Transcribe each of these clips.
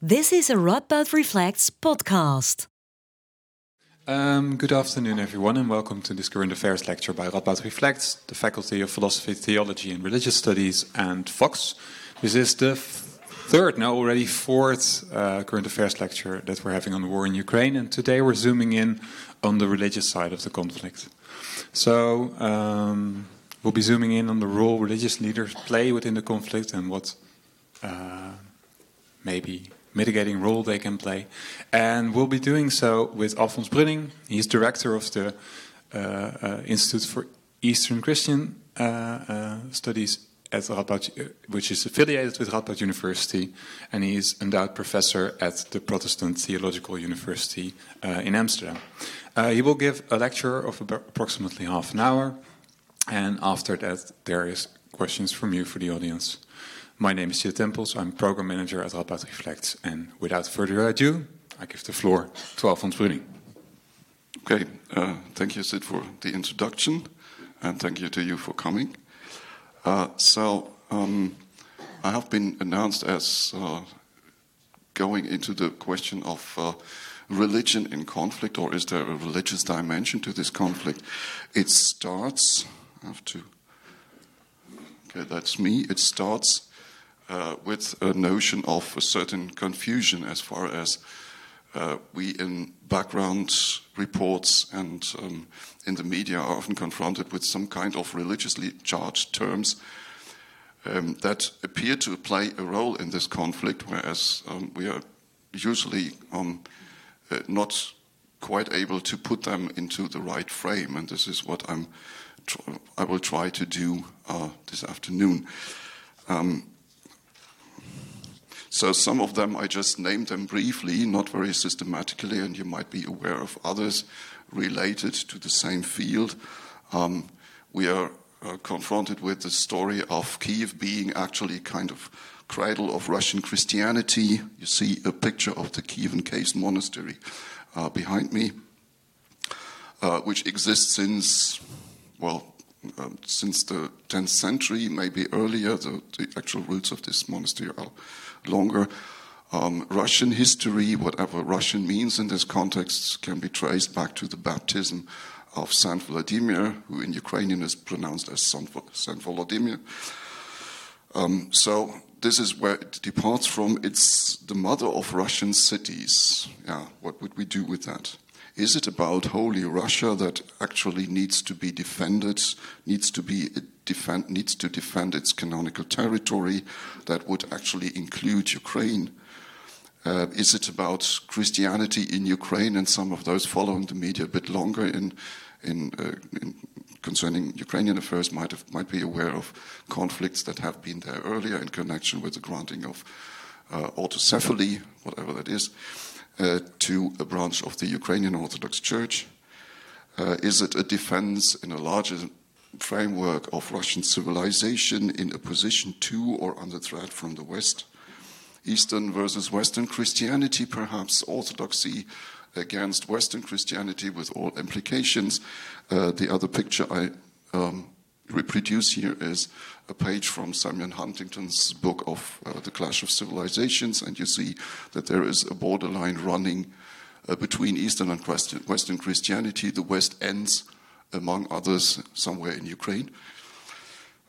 This is a Radboud Reflects podcast. Um, good afternoon, everyone, and welcome to this current affairs lecture by Radboud Reflects, the Faculty of Philosophy, Theology, and Religious Studies, and Vox. This is the third, now already fourth, uh, current affairs lecture that we're having on the war in Ukraine, and today we're zooming in on the religious side of the conflict. So, um, we'll be zooming in on the role religious leaders play within the conflict and what uh, maybe mitigating role they can play. And we'll be doing so with Alfons Brüning. He's director of the uh, uh, Institute for Eastern Christian uh, uh Studies at Radboud, uh, which is affiliated with Radboud University, and he is endowed professor at the Protestant Theological University uh, in Amsterdam. he will give a lecture of approximately half an hour, and after that, there is questions from you for the audience. My name is Sid Tempels. I'm program manager at Radboud Reflects. And without further ado, I give the floor to Alfons Brüning. Okay, uh, thank you, Sid, for the introduction, and thank you to you for coming. Uh, so, um, I have been announced as uh, going into the question of uh, religion in conflict, or is there a religious dimension to this conflict? It starts, I have to, okay, that's me, it starts uh, with a notion of a certain confusion as far as uh, we in background reports and um, in the media are often confronted with some kind of religiously charged terms um, that appear to play a role in this conflict, whereas um, we are usually um, uh, not quite able to put them into the right frame, and this is what I'm I will try to do uh, this afternoon. Um, so some of them I just named them briefly, not very systematically, and you might be aware of others related to the same field. Um, we are uh, confronted with the story of Kiev being actually kind of cradle of Russian Christianity. You see a picture of the Kievan Caves Monastery uh, behind me, uh, which exists since, well, um, since the 10th century, maybe earlier. The, the actual roots of this monastery are longer. Um, Russian history, whatever Russian means in this context, can be traced back to the baptism of Saint Vladimir, who in Ukrainian is pronounced as Saint Volodymyr. Um, so this is where it departs from. It's the mother of Russian cities. Yeah, what would we do with that? Is it about holy Russia that actually needs to be defended, needs to be defend, needs to defend its canonical territory that would actually include Ukraine? Uh, is it about Christianity in Ukraine and some of those following the media a bit longer in, in, uh, in concerning Ukrainian affairs might have, might be aware of conflicts that have been there earlier in connection with the granting of uh, autocephaly, whatever that is to a branch of the Ukrainian Orthodox Church? Uh, is it a defense in a larger framework of Russian civilization in opposition to or under threat from the West? Eastern versus Western Christianity, perhaps orthodoxy against Western Christianity with all implications. Uh, the other picture I um, reproduce here is a page from Samuel Huntington's book of uh, The Clash of Civilizations, and you see that there is a borderline running uh, between Eastern and Western Christianity. The West ends, among others, somewhere in Ukraine.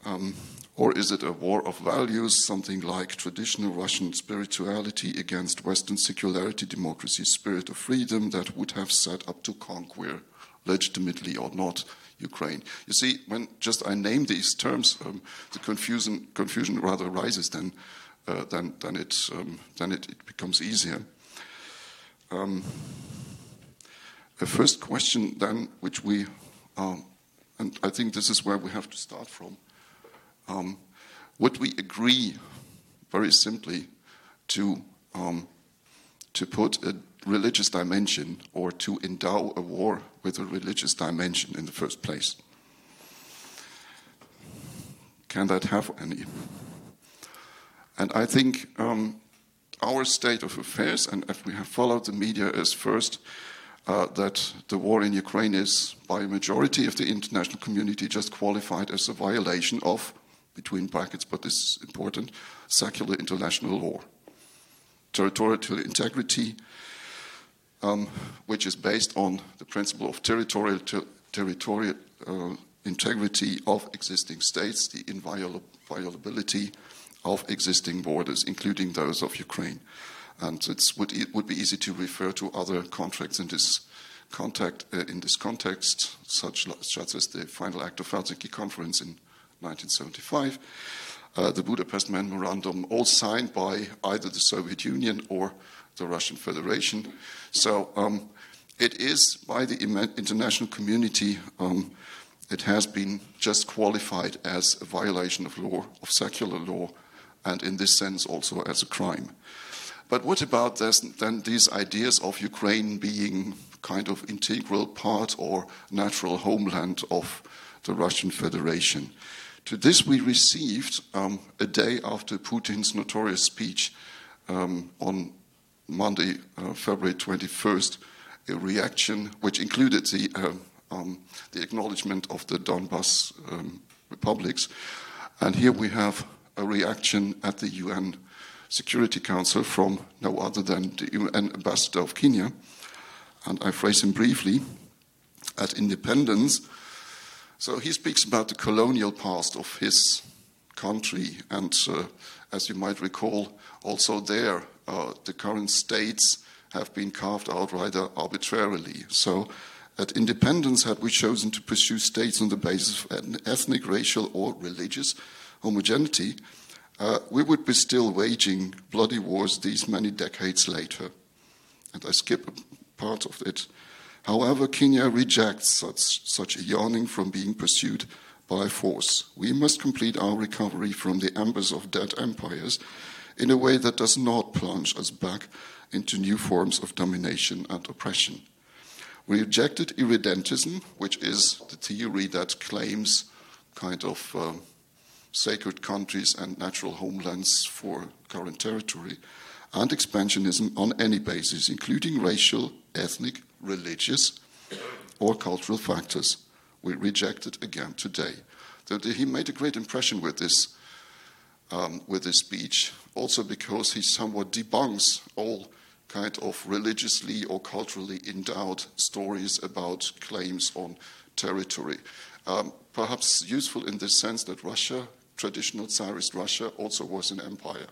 Um, or is it a war of values, something like traditional Russian spirituality against Western secularity, democracy, spirit of freedom that would have set up to conquer, legitimately or not, Ukraine. You see, when just I name these terms, um, the confusion, confusion rather arises than, uh, than, than, it, um, than it, it, becomes easier. Um, a first question, then, which we, and I think this is where we have to start from. Um, would we agree, very simply, to, um, to put a religious dimension or to endow a war with a religious dimension in the first place. Can that have any? And I think um, our state of affairs, and if we have followed the media, is first uh, that the war in Ukraine is, by a majority of the international community, just qualified as a violation of, between brackets, but this is important, secular international law. territorial integrity, um, which is based on the principle of territorial, ter- territorial uh, integrity of existing states, the inviolability of existing borders, including those of Ukraine. And would, it would be easy to refer to other contracts in this contact uh, in this context, such, such, as the final act of Helsinki Conference in 1975, uh, the Budapest Memorandum, all signed by either the Soviet Union or the Russian Federation. So um, it is by the international community. Um, it has been just qualified as a violation of law, of secular law, and in this sense also as a crime. But what about this, then these ideas of Ukraine being kind of integral part or natural homeland of the Russian Federation? To this, we received um, a day after Putin's notorious speech um, on Monday, uh, February 21st, a reaction which included the, uh, um, the acknowledgement of the Donbas um, republics. And here we have a reaction at the UN Security Council from no other than the UN ambassador of Kenya. And I phrase him briefly at independence. So he speaks about the colonial past of his country, and uh, as you might recall, also there uh, the current states have been carved out rather arbitrarily. So at independence, had we chosen to pursue states on the basis of ethnic, racial, or religious homogeneity, uh, we would be still waging bloody wars these many decades later. And I skip a part of it. However, Kenya rejects such, such a yearning from being pursued by force. We must complete our recovery from the embers of dead empires in a way that does not plunge us back into new forms of domination and oppression. We rejected irredentism, which is the theory that claims kind of um, sacred countries and natural homelands for current territory, and expansionism on any basis, including racial, ethnic, religious, or cultural factors. We reject it again today. He made a great impression with this, um, with this speech, also because he somewhat debunks all kind of religiously or culturally endowed stories about claims on territory. Um, perhaps useful in the sense that Russia traditional Tsarist Russia also was an empire.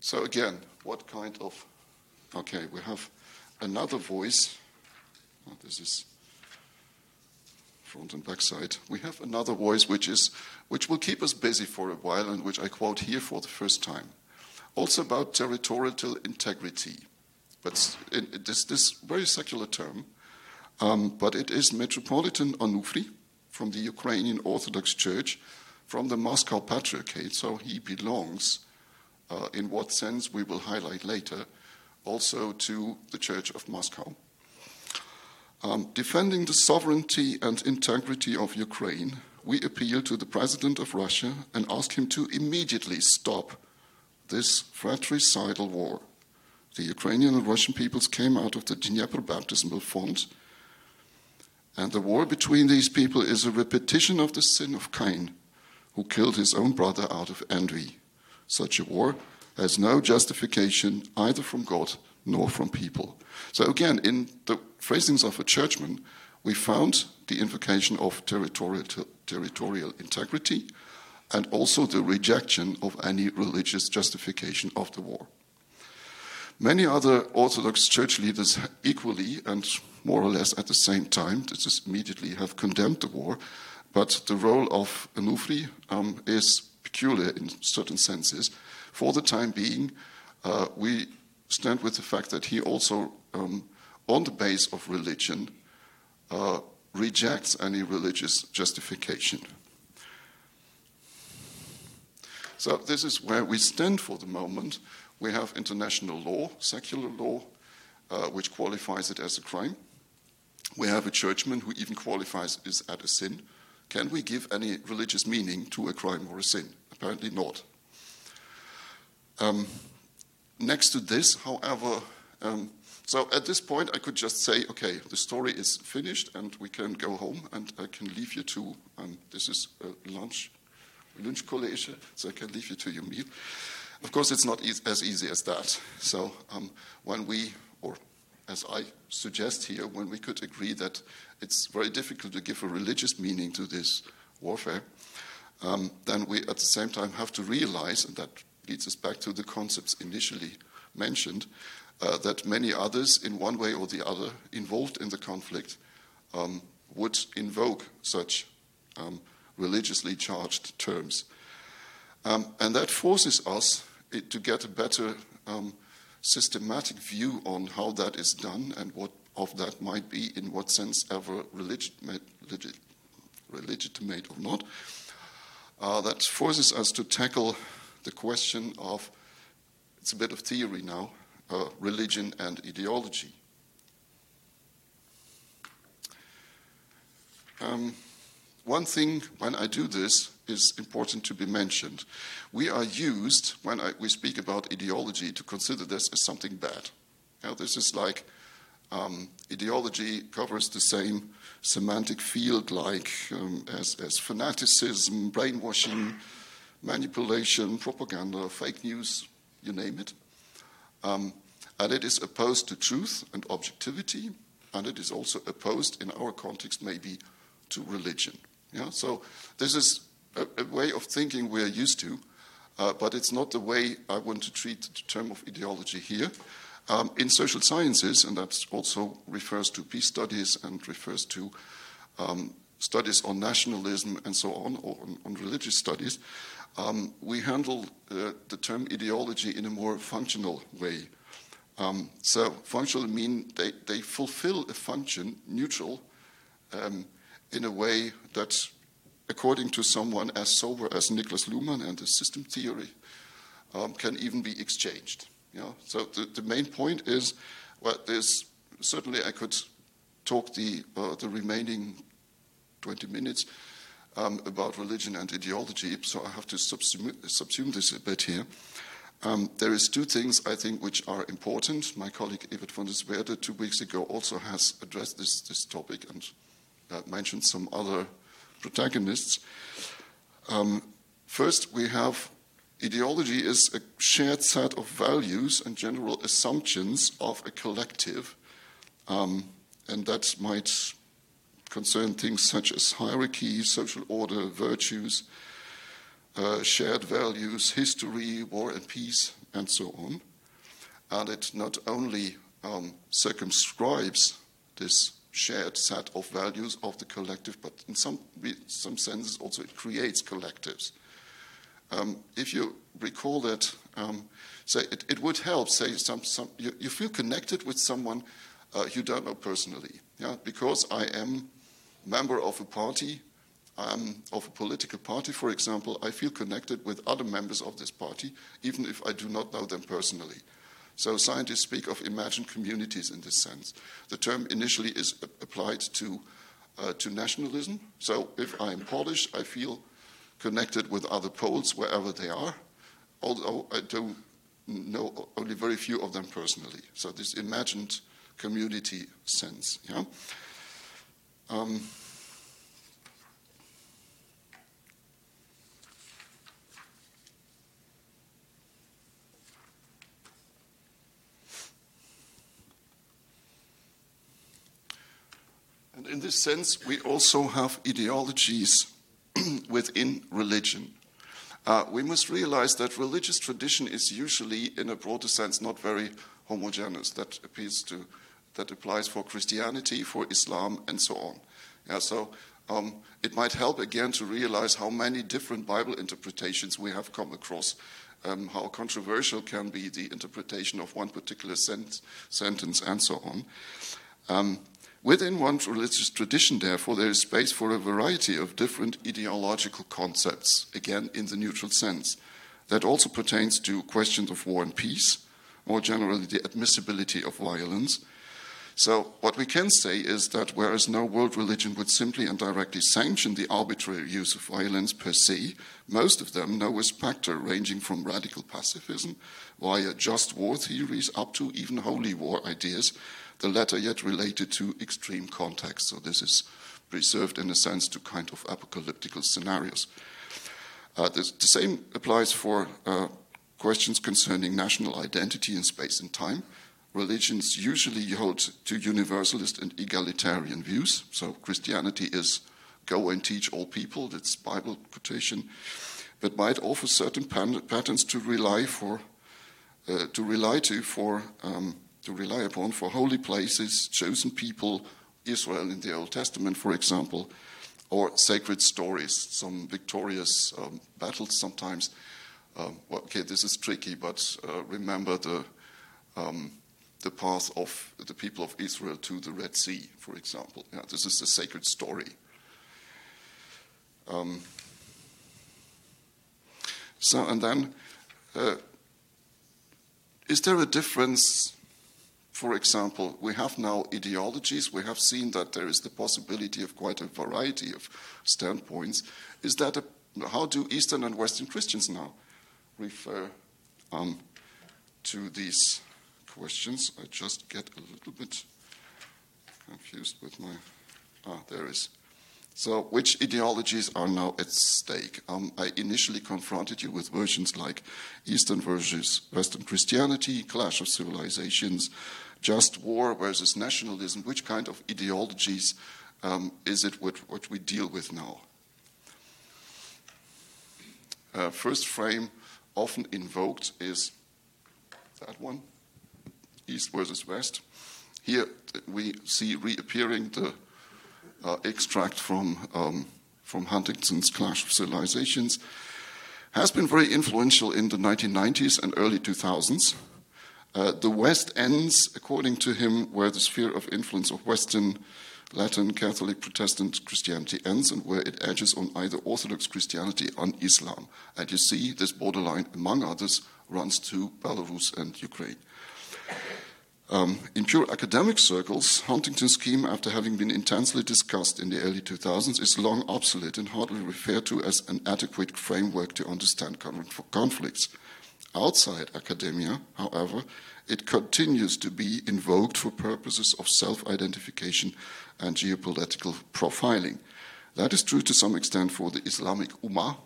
So, again, what kind of. Okay, we have another voice. Oh, this is front and back side. We have another voice which, is, which will keep us busy for a while and which I quote here for the first time. Also about territorial integrity. But in, this, this very secular term, um, but it is Metropolitan Onufri from the Ukrainian Orthodox Church from the Moscow Patriarchate, so he belongs, uh, in what sense we will highlight later, also to the Church of Moscow. Um, defending the sovereignty and integrity of Ukraine, we appeal to the President of Russia and ask him to immediately stop this fratricidal war. The Ukrainian and Russian peoples came out of the Dnieper baptismal font and the war between these people is a repetition of the sin of Cain, who killed his own brother out of envy. Such a war has no justification either from God nor from people. So, again, in the phrasings of a churchman, we found the invocation of territorial, territorial integrity and also the rejection of any religious justification of the war. Many other Orthodox church leaders equally and more or less at the same time, just immediately have condemned the war, but the role of Onufri um, is peculiar in certain senses. For the time being, uh, we stand with the fact that he also, um, on the base of religion, uh, rejects any religious justification. So, this is where we stand for the moment. We have international law, secular law, uh, which qualifies it as a crime. We have a churchman who even qualifies it as a sin. Can we give any religious meaning to a crime or a sin? Apparently not. Um, next to this, however, um, So at this point, I could just say, okay, the story is finished and we can go home and I can leave you to, um, this is a lunch, lunch college, so I can leave you to your meal. Of course, it's not e- as easy as that. So um, when we, or as I suggest here, when we could agree that it's very difficult to give a religious meaning to this warfare, um, then we at the same time have to realize, that leads us back to the concepts initially mentioned, uh, that many others, in one way or the other, involved in the conflict, um, would invoke such um, religiously charged terms. Um, and that forces us to get a better um, systematic view on how that is done and what of that might be, in what sense ever legitimate, legitimate or not. Uh, that forces us to tackle the question of it's a bit of theory now uh, religion and ideology. Um, one thing when I do this is important to be mentioned. We are used, when I, we speak about ideology, to consider this as something bad. Now, this is like um, ideology covers the same semantic field like um, as, as fanaticism, brainwashing, manipulation, propaganda, fake news, you name it. Um, and it is opposed to truth and objectivity, and it is also opposed, in our context, maybe to religion. Yeah? So this is a, a way of thinking we're used to, uh, but it's not the way I want to treat the term of ideology here. Um, in social sciences, and that also refers to peace studies and refers to um, studies on nationalism and so on, or on, on religious studies, um, we handle uh, the term ideology in a more functional way. Um, so, functional mean they, they fulfill a function, neutral, um, in a way that, according to someone as sober as Niklas Luhmann and the system theory, um, can even be exchanged. Yeah? So the, the main point is, well, there's certainly I could talk the uh, the remaining 20 minutes um, about religion and ideology, so I have to subsume, subsume this a bit here. Um, there is two things I think which are important. My colleague Evert van der Zweerde two weeks ago also has addressed this, this topic and uh, mentioned some other protagonists. Um, first, we have Ideology is a shared set of values and general assumptions of a collective, um, and that might concern things such as hierarchy, social order, virtues, uh, shared values, history, war and peace, and so on. And it not only um, circumscribes this shared set of values of the collective, but in some, some senses also it creates collectives. Um, if you recall that, um, say it, it, would help. Say some, some you, you, feel connected with someone uh, you don't know personally. Yeah, because I am member of a party, um, of a political party, for example. I feel connected with other members of this party, even if I do not know them personally. So scientists speak of imagined communities in this sense. The term initially is applied to uh, to nationalism. So if I am Polish, I feel connected with other Poles wherever they are, although I don't know only very few of them personally. So this imagined community sense. Yeah. Um, and in this sense, we also have ideologies within religion. Uh, we must realize that religious tradition is usually, in a broader sense, not very homogeneous. That appeals to, that applies for Christianity, for Islam, and so on. Yeah, so um, it might help again to realize how many different Bible interpretations we have come across. Um, how controversial can be the interpretation of one particular sent- sentence, and so on. Um, Within one religious tradition, therefore, there is space for a variety of different ideological concepts, again, in the neutral sense. That also pertains to questions of war and peace, more generally, the admissibility of violence. So, what we can say is that whereas no world religion would simply and directly sanction the arbitrary use of violence per se, most of them know a spectre ranging from radical pacifism via just war theories up to even holy war ideas, the latter yet related to extreme contexts. So, this is preserved in a sense to kind of apocalyptical scenarios. Uh, the, the, same applies for uh, questions concerning national identity in space and time religions usually hold to universalist and egalitarian views. So Christianity is go and teach all people, that's Bible quotation, but might offer certain patterns to rely for uh, to rely to for um, to rely upon for holy places, chosen people, Israel in the Old Testament, for example, or sacred stories, some victorious um, battles sometimes. Um, well, okay, this is tricky, but uh, remember the um, the path of the people of Israel to the Red Sea, for example. Yeah, this is a sacred story. Um, so, and then, uh, is there a difference? For example, we have now ideologies. We have seen that there is the possibility of quite a variety of standpoints. Is that a, how do Eastern and Western Christians now refer um, to these questions. I just get a little bit confused with my. Ah, there is. So, which ideologies are now at stake? Um, I initially confronted you with versions like Eastern versus Western Christianity, clash of civilizations, just war versus nationalism. Which kind of ideologies um, is it what, what, we deal with now? Uh, first frame often invoked is that one. East versus West. Here we see reappearing the uh, extract from, um, from Huntington's Clash of Civilizations. Has been very influential in the 1990s and early 2000s. Uh, the West ends, according to him, where the sphere of influence of Western, Latin, Catholic, Protestant Christianity ends, and where it edges on either Orthodox Christianity or Islam. And you see this borderline, among others, runs to Belarus and Ukraine. Um, in pure academic circles, Huntington's scheme, after having been intensely discussed in the early 2000s, is long obsolete and hardly referred to as an adequate framework to understand conflicts. Outside academia, however, it continues to be invoked for purposes of self identification and geopolitical profiling. That is true to some extent for the Islamic Ummah,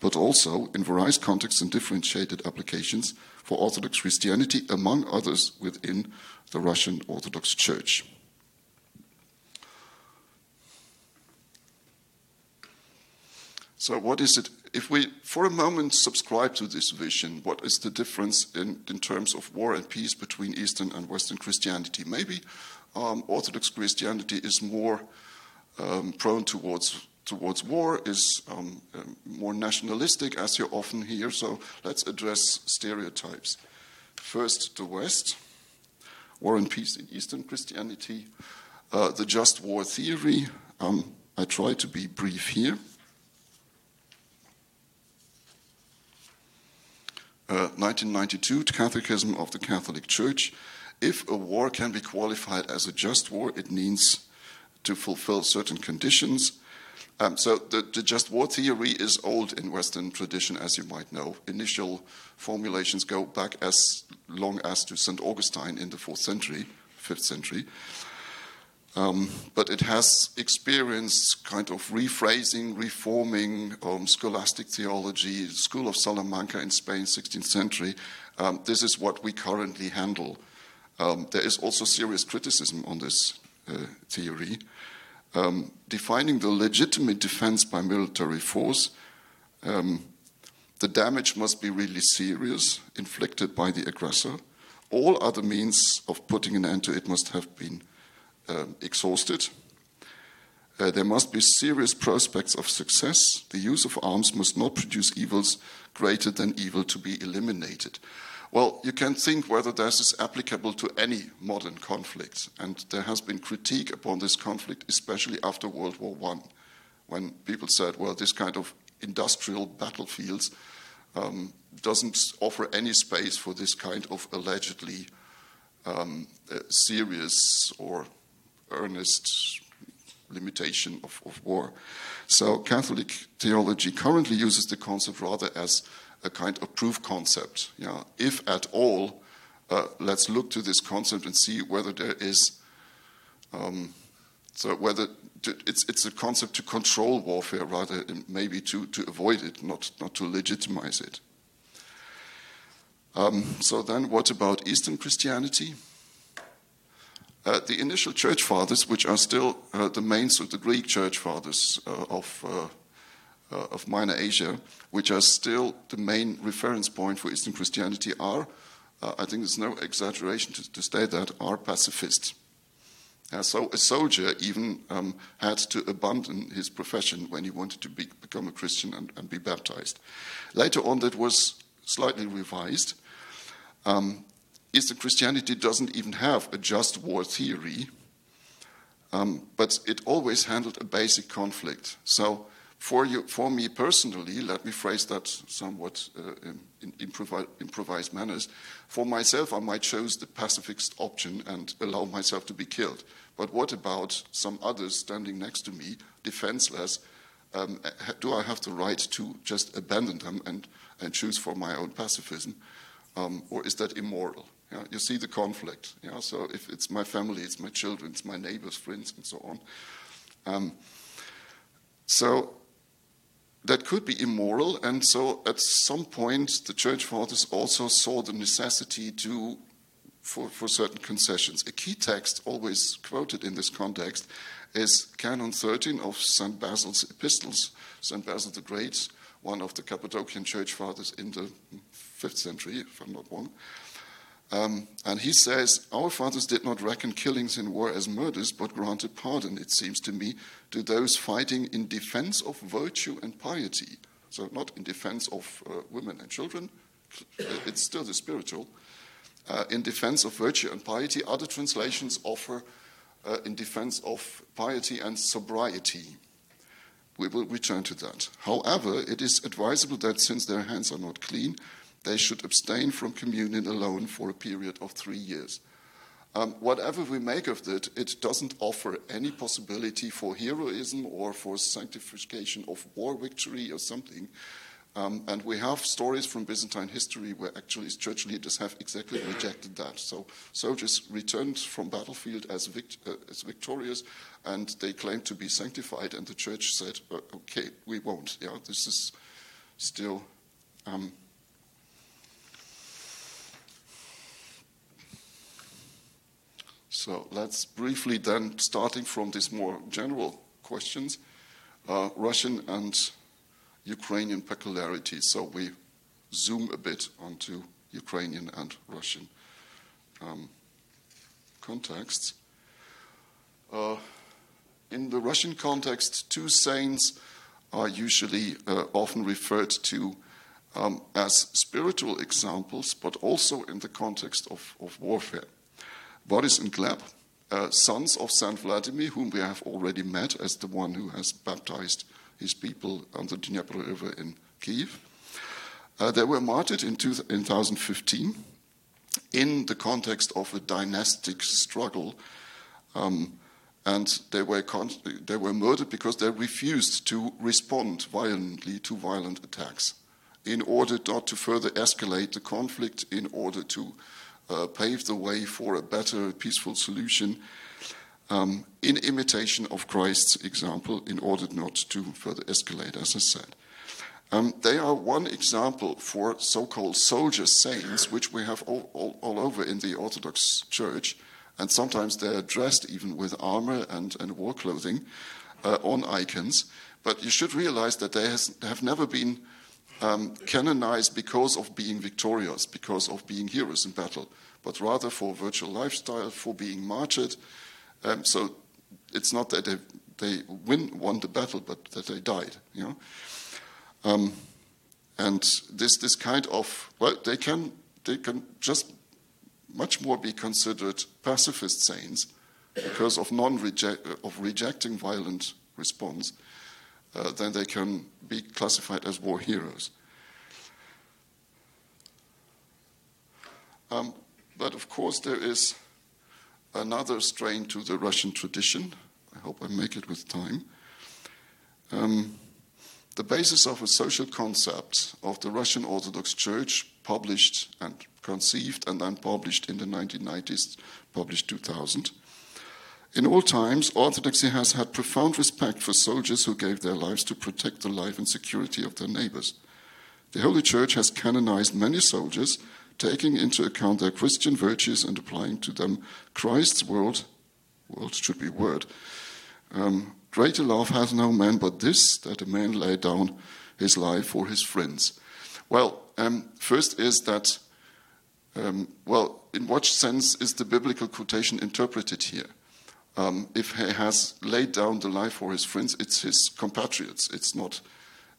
but also in various contexts and differentiated applications for Orthodox Christianity, among others within the Russian Orthodox Church. So, what is it? If we, for a moment, subscribe to this vision, what is the difference in, in terms of war and peace between Eastern and Western Christianity? Maybe um, Orthodox Christianity is more um, prone towards towards war is um, um, more nationalistic, as you often hear. So let's address stereotypes. First, the West, war and peace in Eastern Christianity, uh, the just war theory. Um, I try to be brief here. Uh, 1992, Catechism of the Catholic Church. If a war can be qualified as a just war, it needs to fulfill certain conditions um, so the, the, just war theory is old in Western tradition, as you might know. Initial formulations go back as long as to St. Augustine in the fourth century, fifth century. Um, but it has experienced kind of rephrasing, reforming um, scholastic theology, School of Salamanca in Spain, 16th century. Um, this is what we currently handle. Um, there is also serious criticism on this uh, theory um, defining the legitimate defense by military force, um, the damage must be really serious, inflicted by the aggressor. All other means of putting an end to it must have been um, exhausted. Uh, there must be serious prospects of success. The use of arms must not produce evils greater than evil to be eliminated. Well, you can think whether this is applicable to any modern conflict, and there has been critique upon this conflict, especially after World War I, when people said, well, this kind of industrial battlefields um, doesn't offer any space for this kind of allegedly um, serious or earnest limitation of, of war. So Catholic theology currently uses the concept rather as a kind of proof concept. Yeah, if at all, uh, let's look to this concept and see whether there is. Um, so whether to, it's it's a concept to control warfare rather maybe to, to avoid it, not not to legitimize it. Um, so then, what about Eastern Christianity? Uh, the initial church fathers, which are still uh, the main, so the Greek church fathers uh, of uh, uh, of Minor Asia, which are still the main reference point for Eastern Christianity, are, uh, I think there's no exaggeration to, to state that, are pacifist. Uh, so a soldier even um, had to abandon his profession when he wanted to be, become a Christian and, and, be baptized. Later on, that was slightly revised. Um, Eastern Christianity doesn't even have a just war theory, um, but it always handled a basic conflict. So for, you, for me personally, let me phrase that somewhat uh, in, improvi- improvised manners. For myself, I might choose the pacifist option and allow myself to be killed. But what about some others standing next to me, defenseless? Um, do I have the right to just abandon them and, and choose for my own pacifism? Um, or is that immoral? Yeah, you see the conflict. Yeah? So if it's my family, it's my children, it's my neighbors, friends, and so on. Um, so that could be immoral, and so at some point the church fathers also saw the necessity to for, for certain concessions. A key text always quoted in this context is Canon 13 of St. Basil's Epistles. St. Basil the Great, one of the Cappadocian church fathers in the 5th century, if I'm not wrong, um, and he says, Our fathers did not reckon killings in war as murders, but granted pardon, it seems to me, to those fighting in defense of virtue and piety. So, not in defense of uh, women and children, it's still the spiritual. Uh, in defense of virtue and piety, other translations offer uh, in defense of piety and sobriety. We will return to that. However, it is advisable that since their hands are not clean, they should abstain from communion alone for a period of three years. Um, whatever we make of it, it doesn't offer any possibility for heroism or for sanctification of war victory or something. Um, and we have stories from Byzantine history where actually church leaders have exactly rejected that. So soldiers returned from battlefield as, vict- uh, as victorious, and they claimed to be sanctified, and the church said, "Okay, we won't. Yeah, this is still." Um, So let's briefly then, starting from these more general questions, uh, Russian and Ukrainian peculiarities. So we zoom a bit onto Ukrainian and Russian um, contexts. Uh, in the Russian context, two saints are usually uh, often referred to um, as spiritual examples, but also in the context of, of warfare. Boris and Gleb, uh, sons of Saint Vladimir, whom we have already met as the one who has baptized his people on the Dnieper River in Kiev. Uh, they were martyred in, in 2015 in the context of a dynastic struggle. Um, and they were, con- they were murdered because they refused to respond violently to violent attacks in order not to further escalate the conflict, in order to uh, paved the way for a better, peaceful solution um, in imitation of Christ's example in order not to further escalate, as I said. Um, they are one example for so called soldier saints, which we have all, all, all, over in the Orthodox Church, and sometimes they're dressed even with armor and, and war clothing uh, on icons. But you should realize that they has, have never been um, canonized because of being victorious, because of being heroes in battle, but rather for virtual lifestyle, for being martyred. Um, so it's not that they, they win, won the battle, but that they died. You know? Um, and this, this kind of, well, they can, they can just much more be considered pacifist saints because of, non of rejecting violent response uh, then they can be classified as war heroes. Um, but of course, there is another strain to the Russian tradition. I hope I make it with time. Um, the basis of a social concept of the Russian Orthodox Church, published and conceived and then published in the 1990s, published 2000. In all times, Orthodoxy has had profound respect for soldiers who gave their lives to protect the life and security of their neighbors. The Holy Church has canonized many soldiers, taking into account their Christian virtues and applying to them Christ's word, world should be word. Um, greater love has no man but this, that a man lay down his life for his friends. Well, um, first is that, um, well, in what sense is the biblical quotation interpreted here? Um, if he has laid down the life for his friends, it's his compatriots. It's not.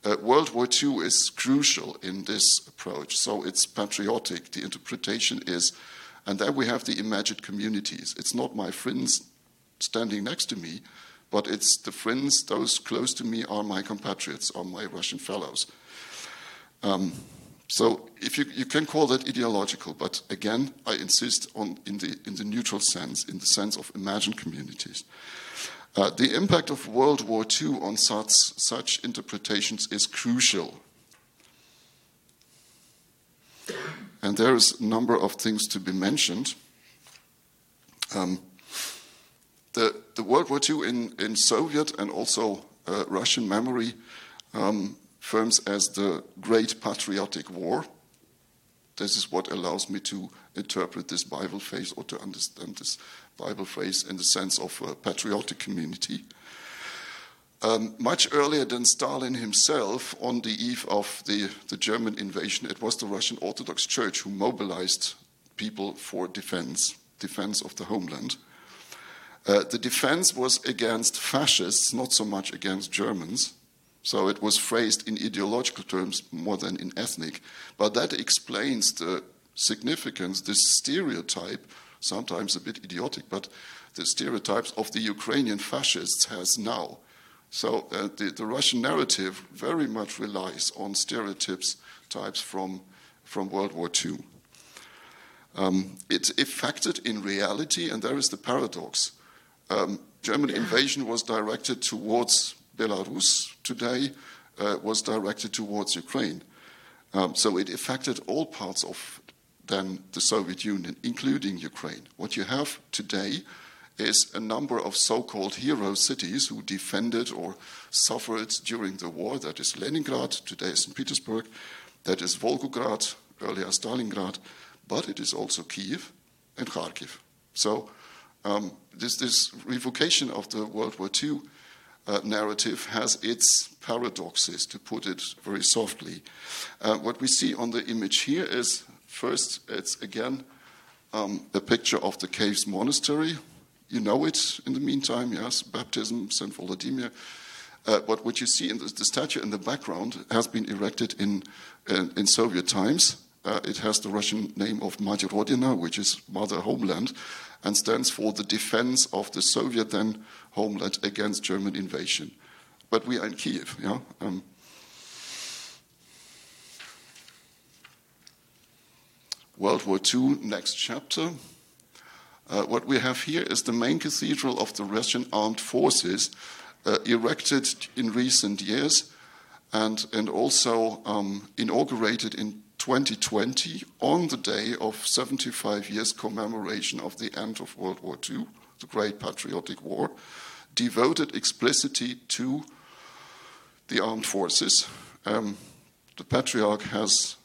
Uh, World War II is crucial in this approach, so it's patriotic. The interpretation is, and there we have the imagined communities. It's not my friends standing next to me, but it's the friends, those close to me are my compatriots, are my Russian fellows. Um, so if you, you can call that ideological, but again, I insist on in the, in the neutral sense, in the sense of imagined communities. Uh, the impact of World War II on such, such interpretations is crucial. And there is a number of things to be mentioned. Um, the, the, World War II in, in Soviet and also uh, Russian memory um, firms as the Great Patriotic War. This is what allows me to interpret this Bible phrase or to understand this Bible phrase in the sense of a patriotic community. Um, much earlier than Stalin himself, on the eve of the, the German invasion, it was the Russian Orthodox Church who mobilized people for defense, defense of the homeland. Uh, the defense was against fascists, not so much against Germans. So it was phrased in ideological terms more than in ethnic. But that explains the significance, this stereotype, sometimes a bit idiotic, but the stereotypes of the Ukrainian fascists has now. So uh, the, the, Russian narrative very much relies on stereotypes types from, from World War II. Um, it affected in reality, and there is the paradox. Um, German invasion was directed towards Belarus today uh, was directed towards Ukraine. Um, so it affected all parts of then the Soviet Union, including Ukraine. What you have today is a number of so called hero cities who defended or suffered during the war. That is Leningrad, today St. Petersburg, that is Volgograd, earlier Stalingrad, but it is also Kiev and Kharkiv. So um, this, this revocation of the World War II uh, narrative has its paradoxes, to put it very softly. Uh, what we see on the image here is first, it's again um, a picture of the Caves Monastery. You know it in the meantime, yes, baptism, St. Volodymyr. Uh, but what you see in the, the, statue in the background has been erected in, in, in Soviet times. Uh, it has the Russian name of Matirodina, which is Mother Homeland, and stands for the defense of the Soviet then homeland against German invasion. But we are in Kiev, yeah. Um, World War II, next chapter. Uh, what we have here is the main cathedral of the Russian armed forces, uh, erected in recent years and, and also um, inaugurated in 2020 on the day of 75 years commemoration of the end of World War II, the Great Patriotic War, devoted explicitly to the armed forces. Um, the Patriarch has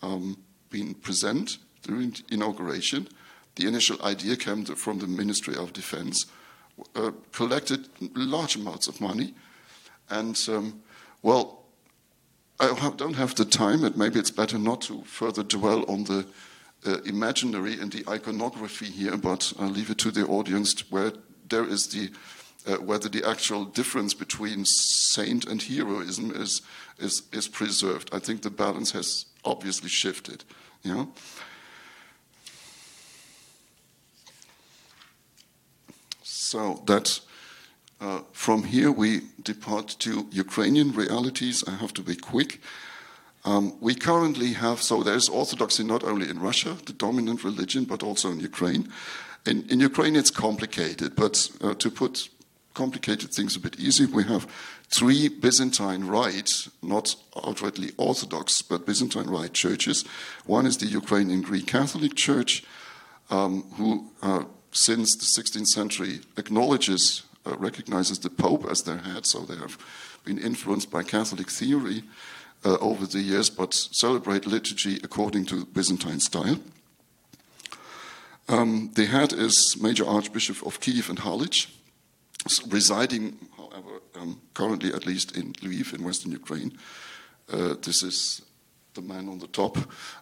um, been present during inauguration. The initial idea came from the Ministry of Defense, uh, collected large amounts of money, and um, well, I don't have the time, and maybe it's better not to further dwell on the uh, imaginary and the iconography here, but I'll leave it to the audience where there is the uh, whether the actual difference between saint and heroism is, is, is preserved. I think the balance has obviously shifted. You know? So that uh, from here we depart to Ukrainian realities. I have to be quick. Um, we currently have, so there's Orthodoxy not only in Russia, the dominant religion, but also in Ukraine. In, in Ukraine, it's complicated, but uh, to put complicated things a bit easy, we have three Byzantine Rite, not outrightly Orthodox, but Byzantine Rite churches. One is the Ukrainian Greek Catholic Church, um, who uh, since the 16th century acknowledges, uh, recognizes the Pope as their head, so they have been influenced by Catholic theory uh, over the years, but celebrate liturgy according to Byzantine style. Um, the head is Major Archbishop of Kiev and Halych, residing, however, um, currently at least in Lviv in western Ukraine. Uh, this is the man on the top,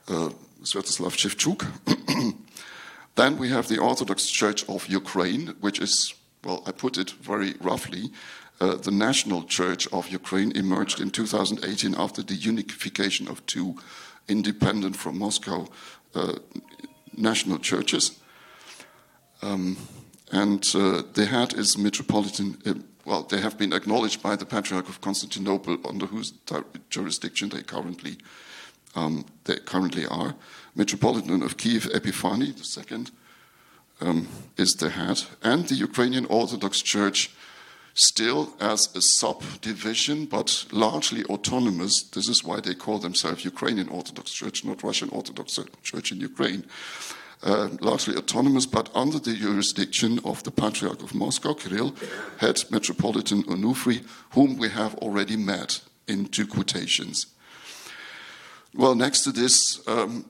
uh, Sviatoslav Shevchuk. then we have the Orthodox Church of Ukraine, which is, well, I put it very roughly, uh, the national church of Ukraine emerged in 2018 after the unification of two independent from Moscow uh, national churches. Um, and uh, the head is Metropolitan, uh, well, they have been acknowledged by the Patriarch of Constantinople, under whose jurisdiction they currently, um, they currently are. Metropolitan of Kiev, Epiphany, second, um, is the head. And the Ukrainian Orthodox Church, still as a subdivision, but largely autonomous. This is why they call themselves Ukrainian Orthodox Church, not Russian Orthodox Church in Ukraine uh, largely autonomous, but under the jurisdiction of the Patriarch of Moscow, Kirill, head Metropolitan Onufry, whom we have already met in two quotations. Well, next to this, um,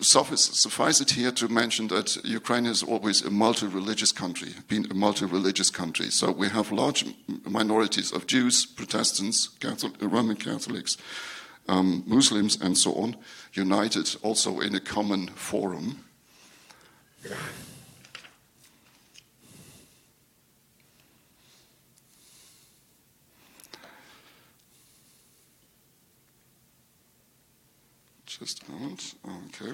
suffice, suffice it here to mention that Ukraine is always a multi-religious country, been a multi-religious country. So we have large minorities of Jews, Protestants, Catholic, Roman Catholics, um, Muslims, and so on, united also in a common forum. Just a moment. Okay.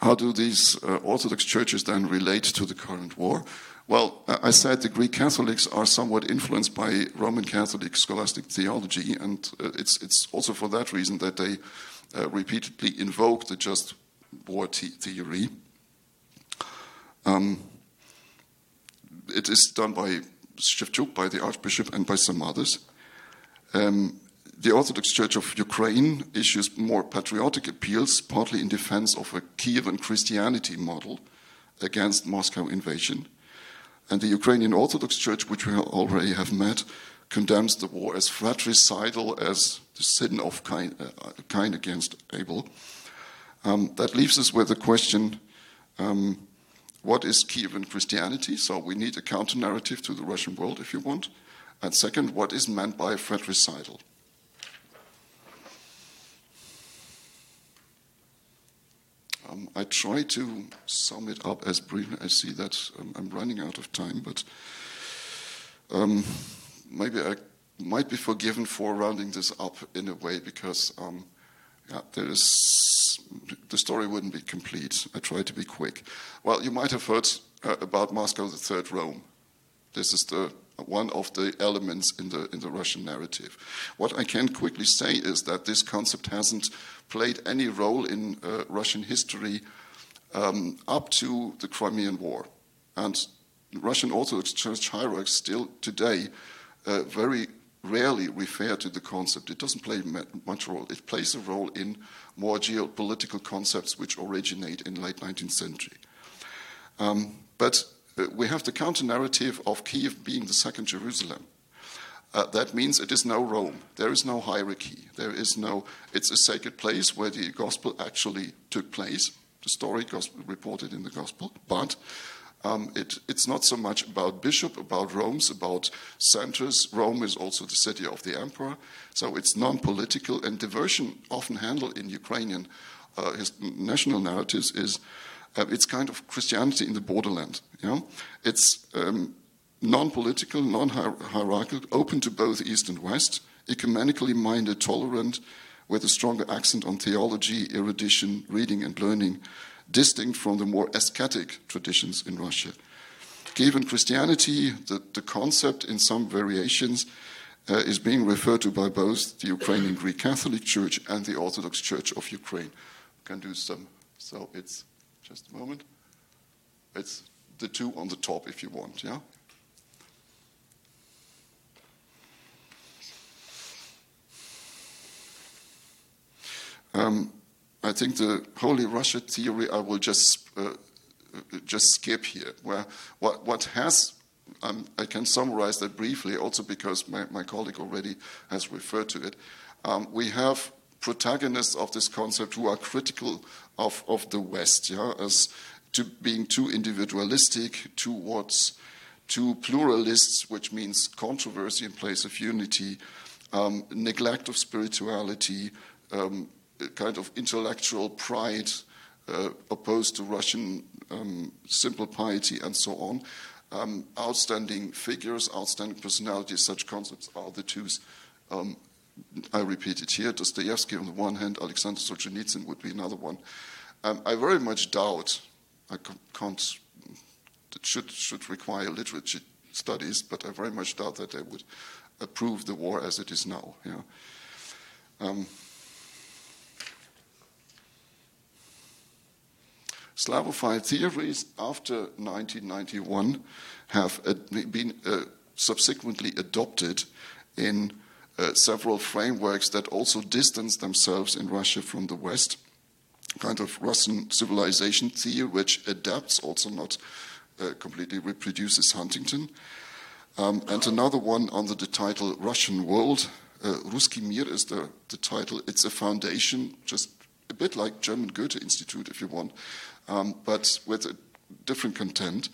How do these uh, Orthodox churches then relate to the current war? Well, I said the Greek Catholics are somewhat influenced by Roman Catholic scholastic theology, and uh, it's, it's also for that reason that they uh, repeatedly invoke the just war theory. Um, it is done by Shevchuk, by the Archbishop, and by some others. Um, the Orthodox Church of Ukraine issues more patriotic appeals, partly in defense of a Kievan Christianity model against Moscow invasion. And the Ukrainian Orthodox Church, which we already have met, condemns the war as fratricidal, as the sin of Cain, uh, against Abel. Um, that leaves us with the question um, what is Kievan Christianity? So we need a counter narrative to the Russian world, if you want. And second, what is meant by fratricidal? Um, I try to sum it up as briefly. I see that um, I'm running out of time, but um, maybe I might be forgiven for rounding this up in a way because um, yeah, there is the story wouldn't be complete. I try to be quick. Well, you might have heard uh, about Moscow the Third Rome. This is the one of the elements in the in the Russian narrative. What I can quickly say is that this concept hasn't played any role in uh, Russian history um, up to the Crimean War. And Russian Orthodox Church hierarchs still today uh, very rarely refer to the concept. It doesn't play much role. It plays a role in more geopolitical concepts which originate in late 19th century. Um, but uh, we have the counter narrative of Kiev being the second Jerusalem. Uh, that means it is no Rome. There is no hierarchy. There is no. It's a sacred place where the gospel actually took place. The story gospel reported in the gospel, but um, it, it's not so much about bishop, about Rome's, about centers. Rome is also the city of the emperor, so it's non-political. And diversion often handled in Ukrainian uh, national narratives is uh, it's kind of Christianity in the borderland. You know? It's um, non political, non hierarchical, open to both East and West, ecumenically minded, tolerant, with a stronger accent on theology, erudition, reading and learning distinct from the more ascetic traditions in Russia. Kievan Christianity, the, the concept in some variations uh, is being referred to by both the Ukrainian Greek Catholic Church and the Orthodox Church of Ukraine. We can do some. So it's just a moment. It's the two on the top if you want, yeah? Um, I think the Holy Russia theory I will just uh, just skip here. Where what what has um, I can summarize that briefly, also because my, my colleague already has referred to it. Um, we have protagonists of this concept who are critical of, of the West, yeah, as to being too individualistic towards too pluralists, which means controversy in place of unity, um, neglect of spirituality, um, kind of intellectual pride uh, opposed to Russian um, simple piety, and so on. Um, outstanding figures, outstanding personalities, such concepts are the twos. Um, I repeat it here Dostoevsky on the one hand, Alexander Solzhenitsyn would be another one. Um, I very much doubt, I can't, it should, should require literature studies, but I very much doubt that they would approve the war as it is now. Yeah. Um, Slavophile theories after 1991 have been uh, subsequently adopted in uh, several frameworks that also distance themselves in Russia from the West. Kind of Russian civilization theory, which adapts, also not uh, completely reproduces Huntington. Um, and another one under the title Russian World. Uh, Ruski Mir is the, the title. It's a foundation, just a bit like German Goethe Institute, if you want, um, but with a different content,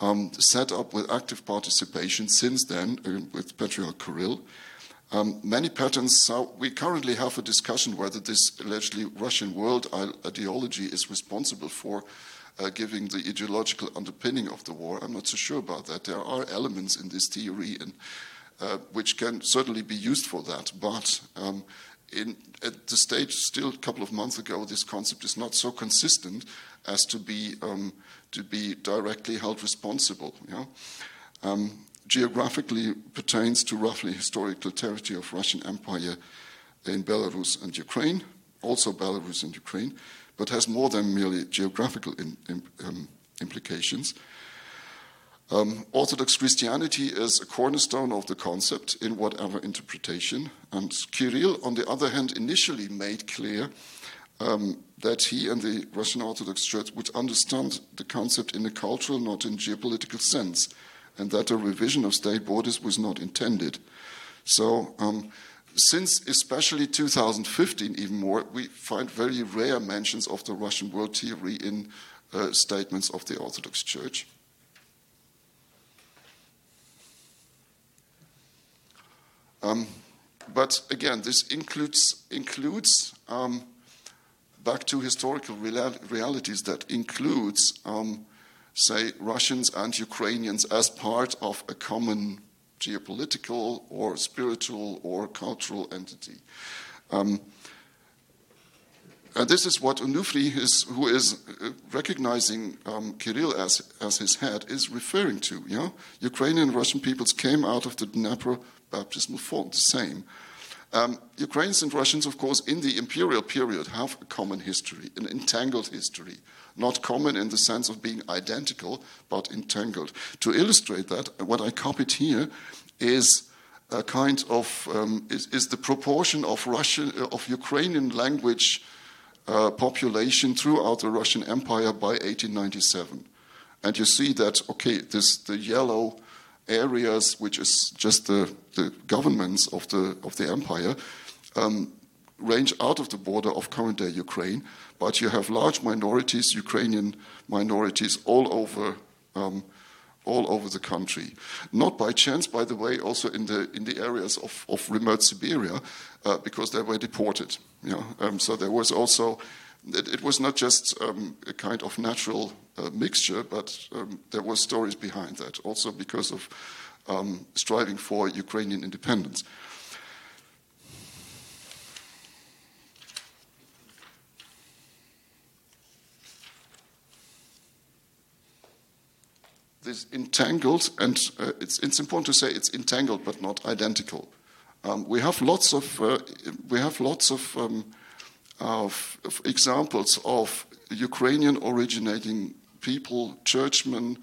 um, set up with active participation since then uh, with Patriarch Kirill. Um, many patterns, so we currently have a discussion whether this allegedly Russian world ideology is responsible for uh, giving the ideological underpinning of the war. I'm not so sure about that. There are elements in this theory and, uh, which can certainly be used for that, but um, in, at the stage still a couple of months ago, this concept is not so consistent as to be um, to be directly held responsible. Yeah? Um, geographically pertains to roughly historical territory of Russian Empire in Belarus and Ukraine, also Belarus and Ukraine, but has more than merely geographical in, in, um, implications. Um, Orthodox Christianity is a cornerstone of the concept in whatever interpretation, and Kirill, on the other hand, initially made clear um, that he and the Russian Orthodox Church would understand the concept in a cultural, not in geopolitical sense, and that a revision of state borders was not intended. So, um, since especially 2015, even more, we find very rare mentions of the Russian world theory in uh, statements of the Orthodox Church. Um, but again, this includes includes um, back to historical realities that includes, um, say, Russians and Ukrainians as part of a common geopolitical or spiritual or cultural entity. Um, and this is what Onufri, is, who is uh, recognizing um, Kirill as, as his head, is referring to. Yeah? Ukrainian and Russian peoples came out of the Dnepr baptismal font, the same. Um, Ukrainians and Russians, of course, in the imperial period have a common history, an entangled history. Not common in the sense of being identical, but entangled. To illustrate that, what I copied here is a kind of um, is, is, the proportion of Russian uh, of Ukrainian language uh, population throughout the Russian Empire by 1897, and you see that okay, this the yellow areas, which is just the, the governments of the, of the empire, um, range out of the border of current day Ukraine, but you have large minorities, Ukrainian minorities, all over. Um, all over the country. Not by chance, by the way, also in the in the areas of, of remote Siberia, uh, because they were deported. Yeah? Um, so there was also it, it was not just um, a kind of natural uh, mixture, but um, there were stories behind that, also because of um, striving for Ukrainian independence. This entangled, and uh, it's, it's, important to say it's entangled but not identical. Um, we have lots of, uh, we have lots of um, of, examples of Ukrainian originating people, churchmen,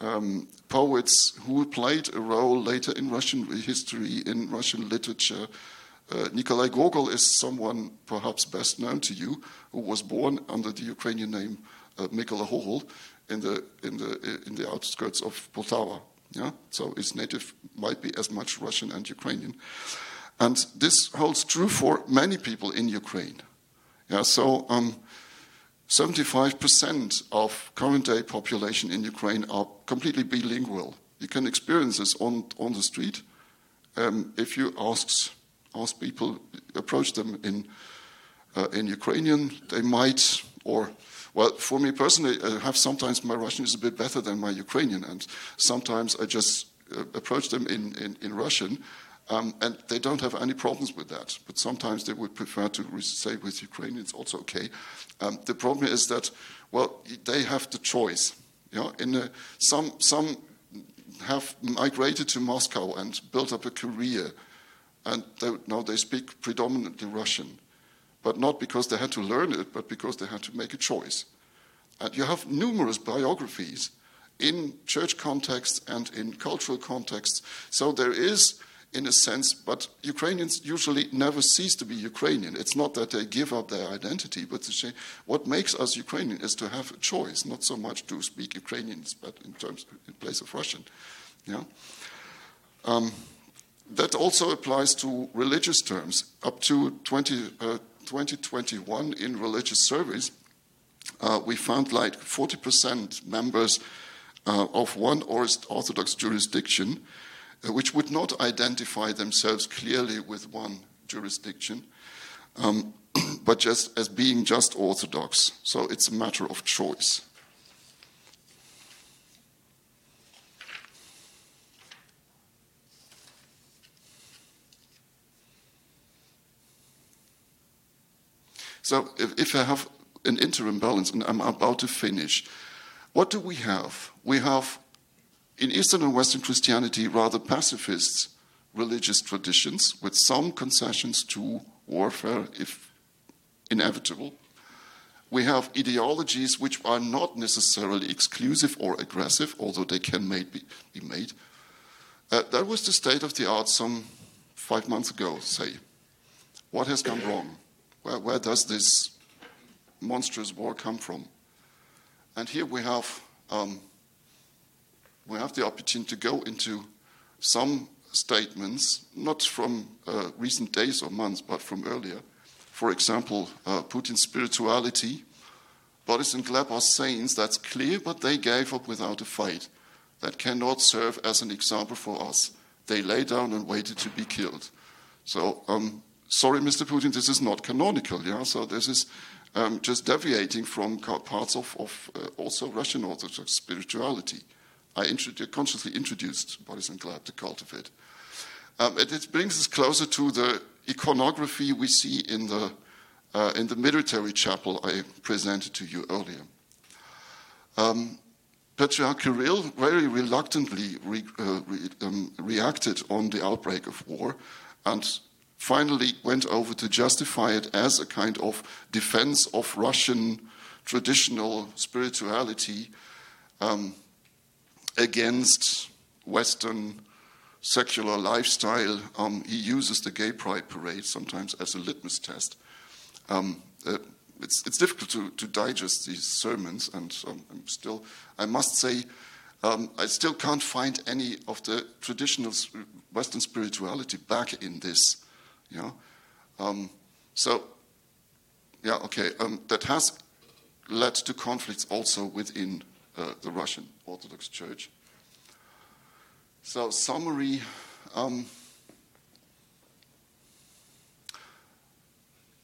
um, poets who played a role later in Russian history, in Russian literature. Uh, Nikolai Gogol is someone perhaps best known to you, who was born under the Ukrainian name uh, Mykola Hohol in the, in, the, in the outskirts of Poltava. Yeah? So his native might be as much Russian and Ukrainian. And this holds true for many people in Ukraine. Yeah, so um, 75% of current day population in Ukraine are completely bilingual. You can experience this on, on the street. Um, if you ask, ask people, approach them in, uh, in Ukrainian, they might, or well, for me personally, I have sometimes my Russian is a bit better than my Ukrainian, and sometimes I just uh, approach them in, in, in Russian, um, and they don't have any problems with that. But sometimes they would prefer to say with Ukrainian, it's also okay. Um, the problem is that, well, they have the choice. Know, in a, some, some have migrated to Moscow and built up a career, and they, now they speak predominantly Russian but not because they had to learn it, but because they had to make a choice. And you have numerous biographies in church contexts and in cultural contexts. So there is, in a sense, but Ukrainians usually never cease to be Ukrainian. It's not that they give up their identity, but say what makes us Ukrainian is to have a choice, not so much to speak Ukrainian, but in terms in place of Russian. Yeah. Um, that also applies to religious terms. Up to 20, uh, 2021 in religious surveys, uh, we found like 40% members uh, of one Orthodox jurisdiction which would not identify themselves clearly with one jurisdiction, um, but just as being just Orthodox. So it's a matter of choice. So if, if I have an interim balance, and I'm about to finish, what do we have? We have in Eastern and Western Christianity rather pacifist religious traditions with some concessions to warfare if inevitable. We have ideologies which are not necessarily exclusive or aggressive, although they can made be, be, made. Uh, that was the state of the art some five months ago, say. What has gone wrong? Where, where does this monstrous war come from? And here we have um, we have the opportunity to go into some statements, not from uh, recent days or months, but from earlier. For example, uh, Putin's spirituality. Boris and Gleb are saints, that's clear, but they gave up without a fight. That cannot serve as an example for us. They lay down and waited to be killed. So um, sorry, Mr. Putin, this is not canonical. Yeah, so this is um, just deviating from parts of, of uh, also Russian Orthodox spirituality. I introduced, consciously introduced Boris and Gleb to cultivate. Um, it, it, brings us closer to the iconography we see in the uh, in the military chapel I presented to you earlier. Um, Patriarch Kirill very reluctantly re, uh, re, um, reacted on the outbreak of war and finally went over to justify it as a kind of defense of Russian traditional spirituality um, against Western secular lifestyle. Um, he uses the gay pride parade sometimes as a litmus test. Um, uh, it's, it's, difficult to, to, digest these sermons, and um, I'm still, I must say, um, I still can't find any of the traditional Western spirituality back in this yeah. Um, so, yeah, okay. Um, that has led to conflicts also within the Russian Orthodox Church. So, summary. Um,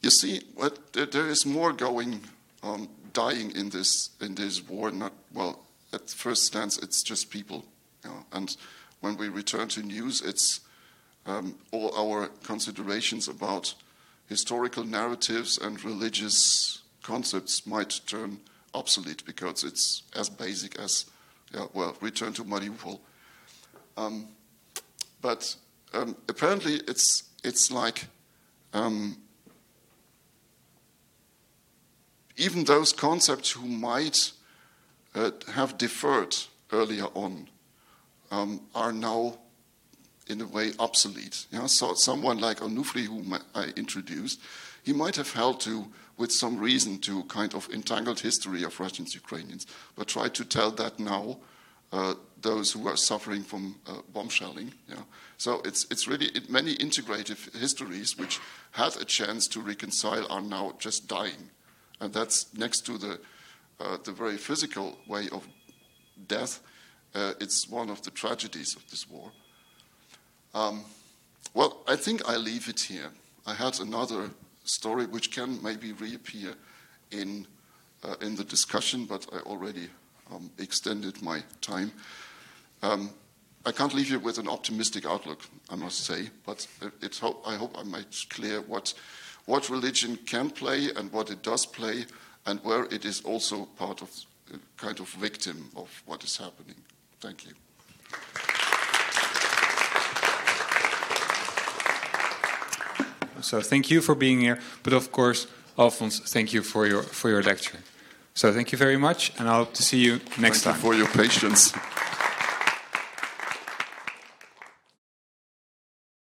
you see, what, there is more going, um, dying in this in this war. Not well. At first glance, it's just people, you know, and when we return to news, it's um, all our considerations about historical narratives and religious concepts might turn obsolete because it's as basic as Yeah, well, return to Mariupol. Um, but um, apparently, it's it's like um, even those concepts who might uh, have deferred earlier on um, are now in a way obsolete. Yeah? So someone like Onufri, whom I introduced, he might have held to, with some reason, to kind of entangled history of Russians, Ukrainians, but try to tell that now uh, those who are suffering from uh, bomb shelling. Yeah? So it's, it's really it, many integrative histories which had a chance to reconcile are now just dying. And that's next to the, uh, the very physical way of death. Uh, it's one of the tragedies of this war. Um, well, I think I leave it here. I had another story which can maybe reappear in, uh, in the discussion, but I already um, extended my time. Um, I can't leave you with an optimistic outlook, I must say, but I hope I made clear what, what religion can play and what it does play, and where it is also part of kind of victim of what is happening. Thank you. So thank you for being here, but of course, Alphonse, thank you for your for your lecture. So thank you very much, and I hope to see you next thank time. You for your patience.